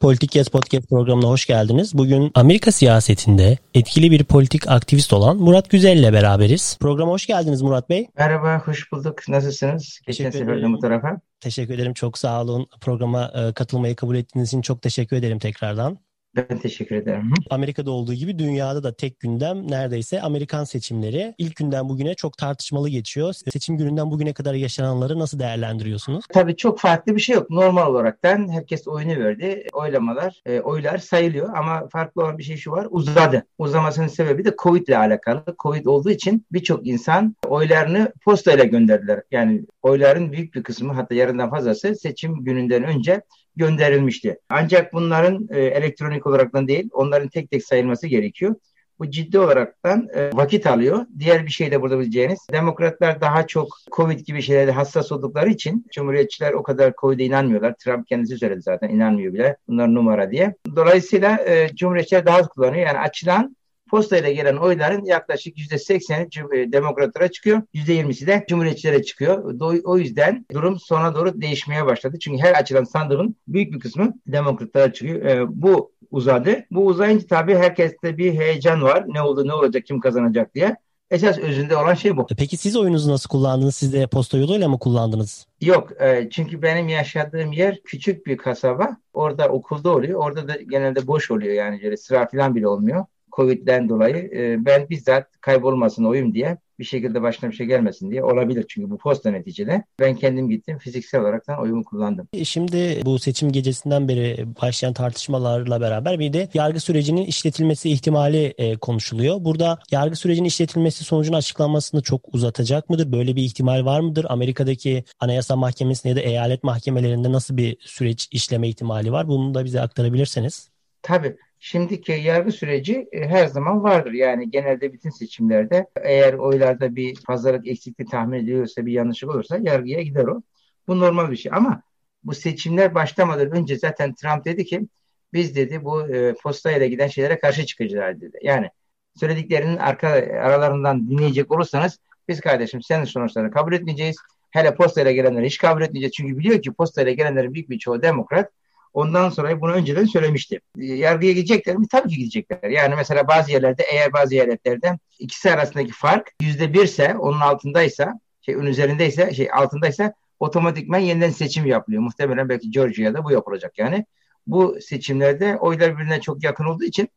Politik Yes Podcast programına hoş geldiniz. Bugün Amerika siyasetinde etkili bir politik aktivist olan Murat Güzel ile beraberiz. Programa hoş geldiniz Murat Bey. Merhaba, hoş bulduk. Nasılsınız? Geçen seferden bu tarafa. Teşekkür ederim. Çok sağ olun. Programa e, katılmayı kabul ettiğiniz için çok teşekkür ederim tekrardan. Ben teşekkür ederim. Amerika'da olduğu gibi dünyada da tek gündem neredeyse Amerikan seçimleri. İlk günden bugüne çok tartışmalı geçiyor. Seçim gününden bugüne kadar yaşananları nasıl değerlendiriyorsunuz? Tabii çok farklı bir şey yok. Normal olaraktan herkes oyunu verdi. Oylamalar, e, oylar sayılıyor ama farklı olan bir şey şu var. Uzadı. Uzamasının sebebi de Covid ile alakalı. Covid olduğu için birçok insan oylarını postayla gönderdiler. Yani oyların büyük bir kısmı hatta yarından fazlası seçim gününden önce gönderilmişti. Ancak bunların e, elektronik olaraktan değil, onların tek tek sayılması gerekiyor. Bu ciddi olaraktan e, vakit alıyor. Diğer bir şey de burada bileceğiniz. Demokratlar daha çok Covid gibi şeylerde hassas oldukları için Cumhuriyetçiler o kadar Covid'e inanmıyorlar. Trump kendisi söyledi zaten inanmıyor bile. Bunlar numara diye. Dolayısıyla e, Cumhuriyetçiler daha az kullanıyor. Yani açılan postayla gelen oyların yaklaşık %80'i e, demokratlara çıkıyor. %20'si de cumhuriyetçilere çıkıyor. O yüzden durum sona doğru değişmeye başladı. Çünkü her açılan sandığın büyük bir kısmı demokratlara çıkıyor. E, bu uzadı. Bu uzayınca tabii herkeste bir heyecan var. Ne oldu, ne olacak, kim kazanacak diye. Esas özünde olan şey bu. E, peki siz oyunuzu nasıl kullandınız? Siz de posta yoluyla mı kullandınız? Yok. E, çünkü benim yaşadığım yer küçük bir kasaba. Orada okulda oluyor. Orada da genelde boş oluyor yani. Böyle sıra falan bile olmuyor. Covid'den dolayı e, ben bizzat kaybolmasın oyum diye bir şekilde başına bir şey gelmesin diye olabilir çünkü bu posta neticede. Ben kendim gittim fiziksel olarak oyumu kullandım. E, şimdi bu seçim gecesinden beri başlayan tartışmalarla beraber bir de yargı sürecinin işletilmesi ihtimali e, konuşuluyor. Burada yargı sürecinin işletilmesi sonucun açıklanmasını çok uzatacak mıdır? Böyle bir ihtimal var mıdır? Amerika'daki Anayasa Mahkemesi'nde ya da eyalet mahkemelerinde nasıl bir süreç işleme ihtimali var? Bunu da bize aktarabilirseniz. Tabii. Şimdiki yargı süreci e, her zaman vardır. Yani genelde bütün seçimlerde eğer oylarda bir fazlalık eksikliği tahmin ediliyorsa bir yanlışlık olursa yargıya gider o. Bu normal bir şey ama bu seçimler başlamadan önce zaten Trump dedi ki biz dedi bu e, postayla giden şeylere karşı çıkacağız dedi. Yani söylediklerinin arka aralarından dinleyecek olursanız biz kardeşim senin sonuçlarını kabul etmeyeceğiz. Hele postayla gelenleri hiç kabul etmeyeceğiz. Çünkü biliyor ki postayla gelenlerin büyük bir çoğu demokrat Ondan sonra bunu önceden söylemişti. Ee, yargıya gidecekler mi? Tabii ki gidecekler. Yani mesela bazı yerlerde eğer bazı eyaletlerde ikisi arasındaki fark yüzde birse onun altındaysa şey onun üzerindeyse şey altındaysa otomatikman yeniden seçim yapılıyor. Muhtemelen belki Georgia'da bu yapılacak yani. Bu seçimlerde oylar birbirine çok yakın olduğu için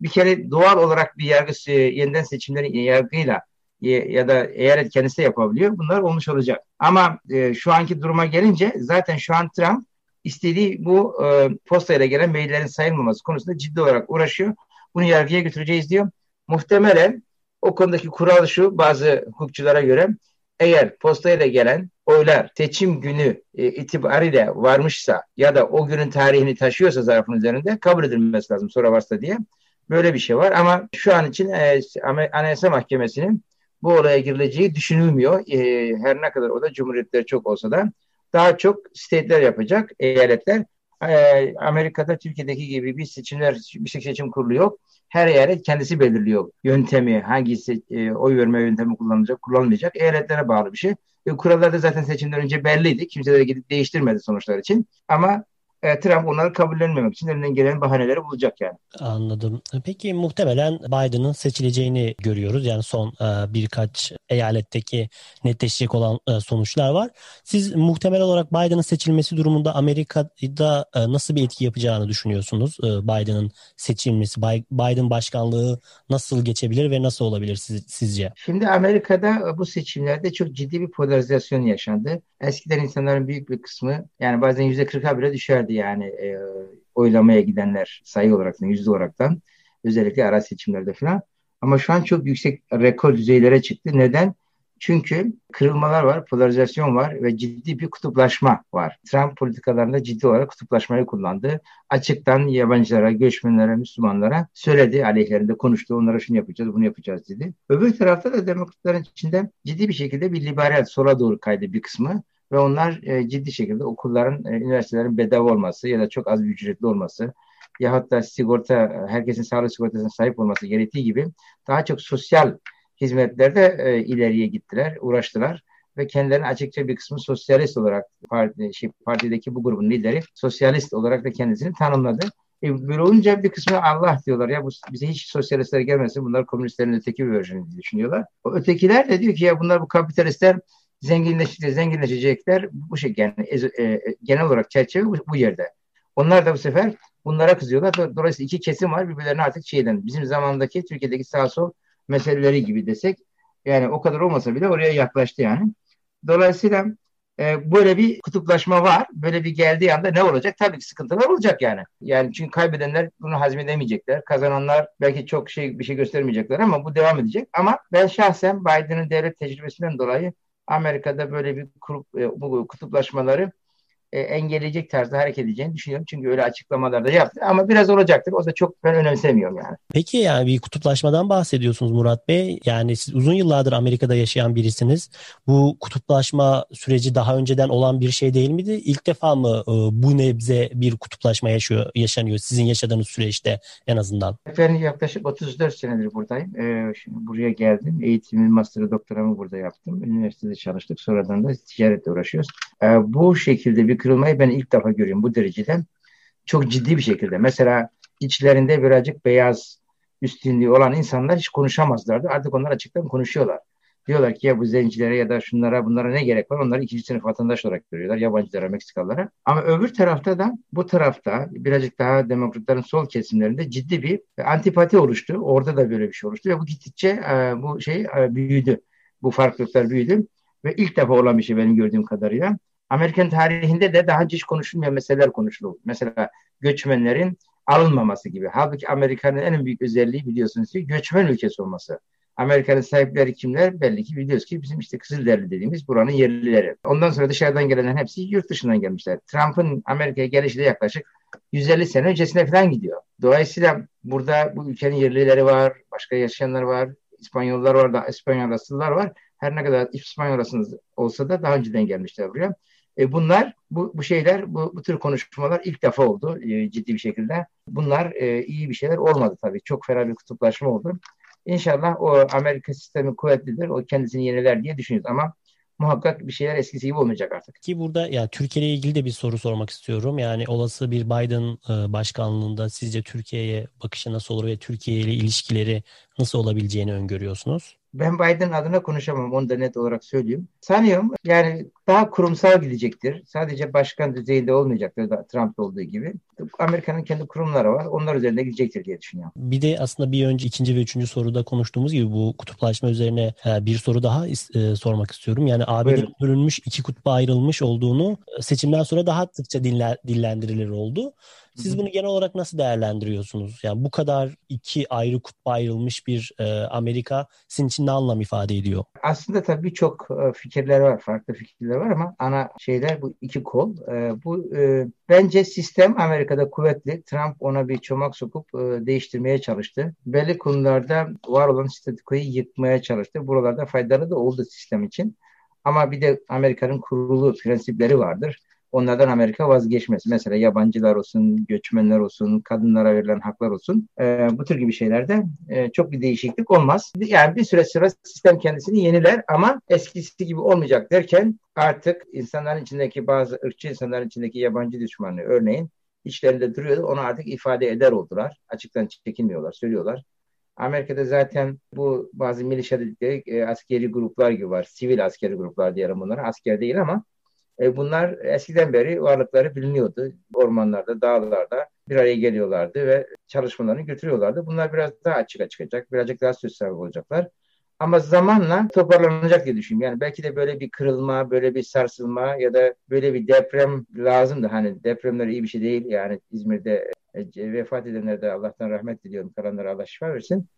bir kere doğal olarak bir yargı yeniden seçimleri yargıyla ya da eyalet kendisi yapabiliyor. Bunlar olmuş olacak. Ama e, şu anki duruma gelince zaten şu an Trump istediği bu e, postayla gelen maillerin sayılmaması konusunda ciddi olarak uğraşıyor. Bunu yargıya götüreceğiz diyor. Muhtemelen o konudaki kural şu bazı hukukçulara göre eğer postayla gelen oylar seçim günü e, itibariyle varmışsa ya da o günün tarihini taşıyorsa zarfın üzerinde kabul edilmesi lazım sonra varsa diye. Böyle bir şey var ama şu an için e, Anayasa Mahkemesi'nin bu olaya girileceği düşünülmüyor. E, her ne kadar o da cumhuriyetler çok olsa da daha çok state'ler yapacak, eyaletler. Ee, Amerika'da Türkiye'deki gibi bir seçimler, bir seçim kurulu yok. Her eyalet kendisi belirliyor yöntemi, hangisi e, oy verme yöntemi kullanılacak, kullanılmayacak. Eyaletlere bağlı bir şey. E, kurallar da zaten seçimden önce belliydi. Kimse de gidip değiştirmedi sonuçlar için. Ama e, Trump onları kabullenmemek için elinden gelen bahaneleri bulacak yani. Anladım. Peki muhtemelen Biden'ın seçileceğini görüyoruz. Yani son e, birkaç eyaletteki netleşecek olan e, sonuçlar var. Siz muhtemel olarak Biden'ın seçilmesi durumunda Amerika'da e, nasıl bir etki yapacağını düşünüyorsunuz? E, Biden'ın seçilmesi, Biden başkanlığı nasıl geçebilir ve nasıl olabilir siz, sizce? Şimdi Amerika'da bu seçimlerde çok ciddi bir polarizasyon yaşandı. Eskiden insanların büyük bir kısmı yani bazen %40'a bile düşerdi düşerdi yani e, oylamaya gidenler sayı olarak yüzde olaraktan özellikle ara seçimlerde falan. Ama şu an çok yüksek rekor düzeylere çıktı. Neden? Çünkü kırılmalar var, polarizasyon var ve ciddi bir kutuplaşma var. Trump politikalarında ciddi olarak kutuplaşmayı kullandı. Açıktan yabancılara, göçmenlere, Müslümanlara söyledi, aleyhlerinde konuştu. Onlara şunu yapacağız, bunu yapacağız dedi. Öbür tarafta da demokratların içinde ciddi bir şekilde bir liberal sola doğru kaydı bir kısmı ve onlar e, ciddi şekilde okulların, e, üniversitelerin bedava olması ya da çok az bir ücretli olması yahut da sigorta, herkesin sağlık sigortasına sahip olması gerektiği gibi daha çok sosyal hizmetlerde e, ileriye gittiler, uğraştılar ve kendilerini açıkça bir kısmı sosyalist olarak parti, şey, partideki bu grubun lideri sosyalist olarak da kendisini tanımladı. E, böyle olunca bir kısmı Allah diyorlar ya bu, bize hiç sosyalistler gelmesin bunlar komünistlerin öteki bir versiyonu düşünüyorlar. O ötekiler de diyor ki ya bunlar bu kapitalistler zenginleşecek, zenginleşecekler bu şey yani e, e, genel olarak çerçeve bu, bu yerde. Onlar da bu sefer bunlara kızıyorlar. Dolayısıyla iki kesim var birbirlerine artık şeyden bizim zamandaki Türkiye'deki sağ sol meseleleri gibi desek yani o kadar olmasa bile oraya yaklaştı yani. Dolayısıyla e, böyle bir kutuplaşma var. Böyle bir geldiği anda ne olacak? Tabii ki sıkıntılar olacak yani. Yani çünkü kaybedenler bunu hazmedemeyecekler. Kazananlar belki çok şey bir şey göstermeyecekler ama bu devam edecek. Ama ben şahsen Biden'ın devlet tecrübesinden dolayı Amerika'da böyle bir kurup, e, bu kutuplaşmaları e, engelleyecek tarzda hareket edeceğini düşünüyorum. Çünkü öyle açıklamalar da yaptı. Ama biraz olacaktır. O da çok ben önemsemiyorum yani. Peki yani bir kutuplaşmadan bahsediyorsunuz Murat Bey. Yani siz uzun yıllardır Amerika'da yaşayan birisiniz. Bu kutuplaşma süreci daha önceden olan bir şey değil miydi? İlk defa mı e, bu nebze bir kutuplaşma yaşıyor, yaşanıyor sizin yaşadığınız süreçte en azından? Ben yaklaşık 34 senedir buradayım. Ee, şimdi buraya geldim. Eğitimi, master doktoramı burada yaptım. Üniversitede çalıştık. Sonradan da ticaretle uğraşıyoruz. Ee, bu şekilde bir kırılmayı ben ilk defa görüyorum bu derecede. Çok ciddi bir şekilde. Mesela içlerinde birazcık beyaz üstünlüğü olan insanlar hiç konuşamazlardı. Artık onlar açıktan konuşuyorlar. Diyorlar ki ya bu zencilere ya da şunlara bunlara ne gerek var? Onları ikinci sınıf vatandaş olarak görüyorlar. Yabancılara, Meksikalılara. Ama öbür tarafta da bu tarafta birazcık daha demokratların sol kesimlerinde ciddi bir antipati oluştu. Orada da böyle bir şey oluştu ve bu gittikçe e, bu şey e, büyüdü. Bu farklılıklar büyüdü ve ilk defa olan bir şey benim gördüğüm kadarıyla. Amerikan tarihinde de daha önce hiç konuşulmayan meseleler konuşuldu. Mesela göçmenlerin alınmaması gibi. Halbuki Amerika'nın en büyük özelliği biliyorsunuz ki göçmen ülkesi olması. Amerika'nın sahipleri kimler? Belli ki biliyoruz ki bizim işte Kızılderili dediğimiz buranın yerlileri. Ondan sonra dışarıdan gelenler hepsi yurt dışından gelmişler. Trump'ın Amerika'ya gelişi de yaklaşık 150 sene öncesine falan gidiyor. Dolayısıyla burada bu ülkenin yerlileri var, başka yaşayanlar var, İspanyollar var da İspanyol asıllar var. Her ne kadar İspanyol olsa da daha önceden gelmişler buraya. E, bunlar, bu, bu şeyler, bu, bu tür konuşmalar ilk defa oldu e, ciddi bir şekilde. Bunlar e, iyi bir şeyler olmadı tabii. Çok ferah bir kutuplaşma oldu. İnşallah o Amerika sistemi kuvvetlidir. O kendisini yeniler diye düşünüyoruz ama muhakkak bir şeyler eskisi gibi olmayacak artık. Ki burada ya Türkiye ile ilgili de bir soru sormak istiyorum. Yani olası bir Biden e, başkanlığında sizce Türkiye'ye bakışı nasıl olur ve Türkiye ile ilişkileri nasıl olabileceğini öngörüyorsunuz? Ben Biden adına konuşamam. Onu da net olarak söyleyeyim. Sanıyorum yani daha kurumsal gidecektir. Sadece başkan düzeyinde olmayacaktır Trump'ta olduğu gibi. Amerika'nın kendi kurumları var. Onlar üzerinde gidecektir diye düşünüyorum. Bir de aslında bir önce ikinci ve üçüncü soruda konuştuğumuz gibi bu kutuplaşma üzerine e, bir soru daha e, sormak istiyorum. Yani ABD'nin bölünmüş iki kutba ayrılmış olduğunu e, seçimden sonra daha sıkça dillendirilir oldu. Siz bunu genel olarak nasıl değerlendiriyorsunuz? Yani bu kadar iki ayrı kutba ayrılmış bir e, Amerika sizin için ne anlam ifade ediyor? Aslında tabii çok e, fikirler var, farklı fikirler var ama ana şeyler bu iki kol. E, bu e, bence sistem Amerika'da kuvvetli. Trump ona bir çomak sokup e, değiştirmeye çalıştı. Belli konularda var olan statikoyu yıkmaya çalıştı. Buralarda faydalı da oldu sistem için. Ama bir de Amerika'nın kurulu prensipleri vardır onlardan Amerika vazgeçmez. Mesela yabancılar olsun, göçmenler olsun, kadınlara verilen haklar olsun. E, bu tür gibi şeylerde e, çok bir değişiklik olmaz. Yani bir süre sonra sistem kendisini yeniler ama eskisi gibi olmayacak derken artık insanların içindeki bazı ırkçı insanların içindeki yabancı düşmanlığı örneğin içlerinde duruyordu. Onu artık ifade eder oldular. Açıktan çekinmiyorlar, söylüyorlar. Amerika'da zaten bu bazı milişa dedikleri e, askeri gruplar gibi var. Sivil askeri gruplar diyelim bunlara. Asker değil ama e, bunlar eskiden beri varlıkları biliniyordu. Ormanlarda, dağlarda bir araya geliyorlardı ve çalışmalarını götürüyorlardı. Bunlar biraz daha açığa çıkacak, birazcık daha söz sahibi olacaklar. Ama zamanla toparlanacak diye düşünüyorum. Yani belki de böyle bir kırılma, böyle bir sarsılma ya da böyle bir deprem lazımdı. Hani depremler iyi bir şey değil. Yani İzmir'de e, vefat edenlere de Allah'tan rahmet diliyorum. Kalanlara Allah şifa versin.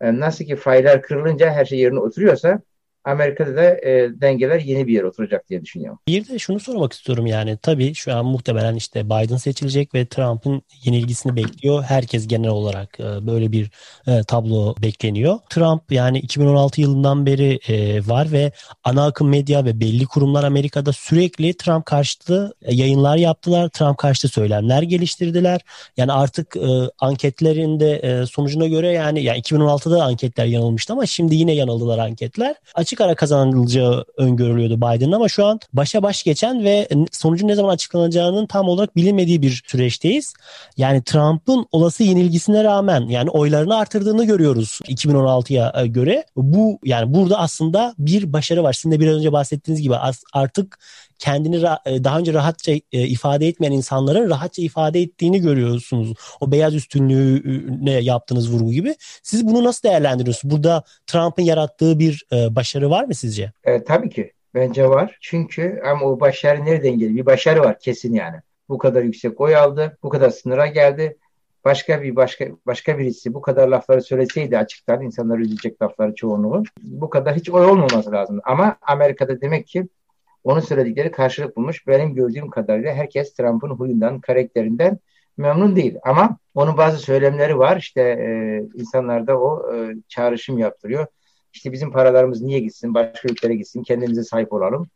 E, nasıl ki faylar kırılınca her şey yerine oturuyorsa Amerika'da da e, dengeler yeni bir yere oturacak diye düşünüyorum. Bir de şunu sormak istiyorum yani tabii şu an muhtemelen işte Biden seçilecek ve Trump'ın yenilgisini bekliyor. Herkes genel olarak e, böyle bir e, tablo bekleniyor. Trump yani 2016 yılından beri e, var ve ana akım medya ve belli kurumlar Amerika'da sürekli Trump karşıtı yayınlar yaptılar. Trump karşıtı söylemler geliştirdiler. Yani artık anketlerinde sonucuna göre yani, yani 2016'da anketler yanılmıştı ama şimdi yine yanıldılar anketler. Açık açık ara kazanılacağı öngörülüyordu Biden'ın ama şu an başa baş geçen ve sonucun ne zaman açıklanacağının tam olarak bilinmediği bir süreçteyiz. Yani Trump'ın olası yenilgisine rağmen yani oylarını artırdığını görüyoruz 2016'ya e, göre. Bu yani burada aslında bir başarı var. Sizin de biraz önce bahsettiğiniz gibi artık kendini e, daha önce rahatça e, ifade etmeyen insanların rahatça ifade ettiğini görüyorsunuz. O beyaz üstünlüğüne yaptığınız vurgu gibi. Siz bunu nasıl değerlendiriyorsunuz? Burada Trump'ın yarattığı bir e, başarı var mı sizce? E, tabii ki. Bence var. Çünkü ama o başarı nereden geliyor? Bir başarı var kesin yani. Bu kadar yüksek oy aldı, bu kadar sınıra geldi. Başka bir başka başka birisi bu kadar lafları söyleseydi açıktan insanlar üzülecek lafları çoğunluğu. Bu kadar hiç oy olmaması lazım. Ama Amerika'da demek ki onun söyledikleri karşılık bulmuş. Benim gördüğüm kadarıyla herkes Trump'ın huyundan, karakterinden memnun değil. Ama onun bazı söylemleri var. İşte e, insanlarda o e, çağrışım yaptırıyor. İşte bizim paralarımız niye gitsin, başka ülkelere gitsin, kendimize sahip olalım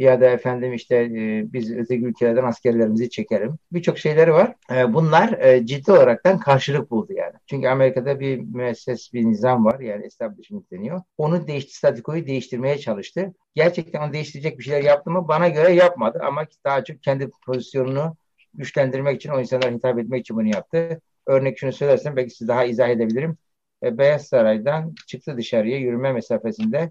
ya da efendim işte e, biz öteki ülkelerden askerlerimizi çekelim. Birçok şeyleri var. E, bunlar e, ciddi olaraktan karşılık buldu yani. Çünkü Amerika'da bir müesses bir nizam var yani establishment deniyor. Onu değişti, statikoyu değiştirmeye çalıştı. Gerçekten onu değiştirecek bir şeyler yaptı mı? Bana göre yapmadı ama daha çok kendi pozisyonunu güçlendirmek için, o insanlara hitap etmek için bunu yaptı. Örnek şunu söylersem belki size daha izah edebilirim. Beyaz Saray'dan çıktı dışarıya yürüme mesafesinde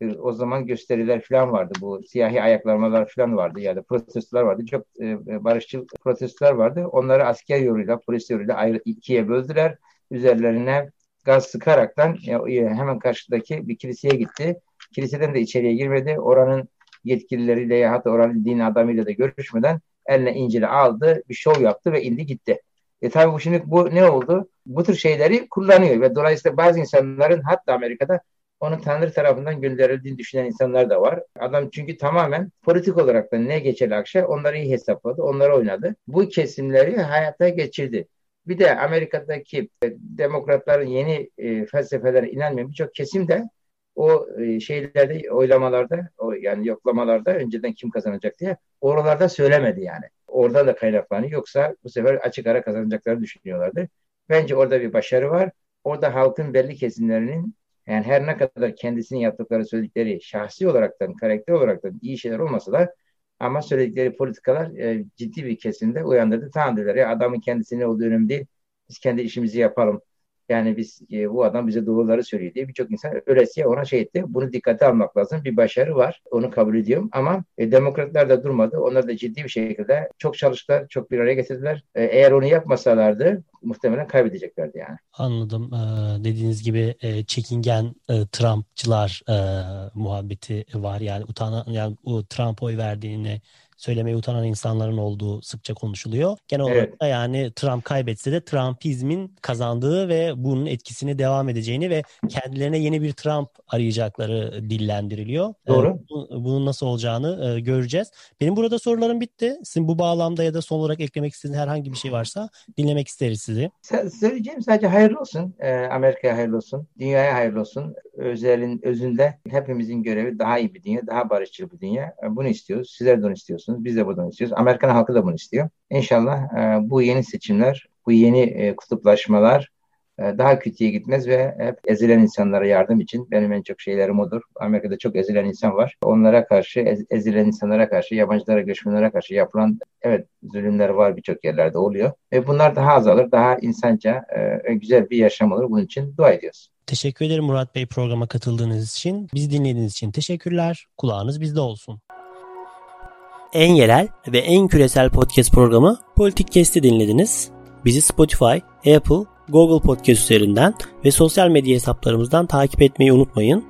e, o zaman gösteriler falan vardı. Bu siyahi ayaklanmalar falan vardı. Yani protestolar vardı. Çok e, e, barışçıl protestolar vardı. Onları asker yoluyla, polis yoluyla ayrı ikiye böldüler. Üzerlerine gaz sıkaraktan e, hemen karşıdaki bir kiliseye gitti. Kiliseden de içeriye girmedi. Oranın yetkilileriyle ya hatta oranın din adamıyla da görüşmeden eline İncil'i aldı, bir şov yaptı ve indi gitti. E tabi bu şimdi bu ne oldu? Bu tür şeyleri kullanıyor ve dolayısıyla bazı insanların hatta Amerika'da onun Tanrı tarafından gönderildiğini düşünen insanlar da var. Adam çünkü tamamen politik olarak da ne geçer akşam onları iyi hesapladı, onları oynadı. Bu kesimleri hayata geçirdi. Bir de Amerika'daki e, demokratların yeni e, felsefelere inanmayan birçok kesim de o e, şeylerde oylamalarda o yani yoklamalarda önceden kim kazanacak diye oralarda söylemedi yani. Oradan da kaynaklanıyor. Yoksa bu sefer açık ara kazanacaklarını düşünüyorlardı. Bence orada bir başarı var. Orada halkın belli kesimlerinin yani her ne kadar kendisinin yaptıkları söyledikleri şahsi olaraktan, karakter olaraktan iyi şeyler olmasa da ama söyledikleri politikalar e, ciddi bir kesimde uyandırdı. Tamam dediler ya adamın kendisine olduğu önemli değil. Biz kendi işimizi yapalım. Yani biz e, bu adam bize doğruları söylüyor diye birçok insan öylesiye ona şey etti. Bunu dikkate almak lazım. Bir başarı var. Onu kabul ediyorum. Ama e, demokratlar da durmadı. Onlar da ciddi bir şekilde çok çalıştılar. Çok bir araya getirdiler. E, eğer onu yapmasalardı muhtemelen kaybedeceklerdi yani. Anladım. Ee, dediğiniz gibi e, çekingen e, Trumpçılar e, muhabbeti var. Yani utanan yani o Trump oy verdiğini söylemeye utanan insanların olduğu sıkça konuşuluyor. Genel evet. olarak da yani Trump kaybetse de Trumpizmin kazandığı ve bunun etkisini devam edeceğini ve kendilerine yeni bir Trump arayacakları dillendiriliyor. Doğru. Ee, bunun nasıl olacağını e, göreceğiz. Benim burada sorularım bitti. Sizin bu bağlamda ya da son olarak eklemek istediğiniz herhangi bir şey varsa dinlemek isteriz sizi. Söyleyeceğim sadece hayırlı olsun. Ee, Amerika'ya hayırlı olsun. Dünyaya hayırlı olsun. Özelin özünde hepimizin görevi daha iyi bir dünya, daha barışçıl bir dünya. Bunu istiyoruz. Sizler de onu istiyorsunuz istiyorsunuz. Biz de bunu istiyoruz. Amerikan halkı da bunu istiyor. İnşallah e, bu yeni seçimler, bu yeni e, kutuplaşmalar e, daha kötüye gitmez ve hep ezilen insanlara yardım için benim en çok şeylerim odur. Amerika'da çok ezilen insan var. Onlara karşı, ez, ezilen insanlara karşı, yabancılara, göçmenlere karşı yapılan evet zulümler var birçok yerlerde oluyor. Ve bunlar daha azalır, daha insanca e, güzel bir yaşam olur. Bunun için dua ediyoruz. Teşekkür ederim Murat Bey programa katıldığınız için. Bizi dinlediğiniz için teşekkürler. Kulağınız bizde olsun en yerel ve en küresel podcast programı Politik Kesti dinlediniz. Bizi Spotify, Apple, Google Podcast üzerinden ve sosyal medya hesaplarımızdan takip etmeyi unutmayın.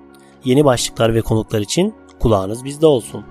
Yeni başlıklar ve konuklar için kulağınız bizde olsun.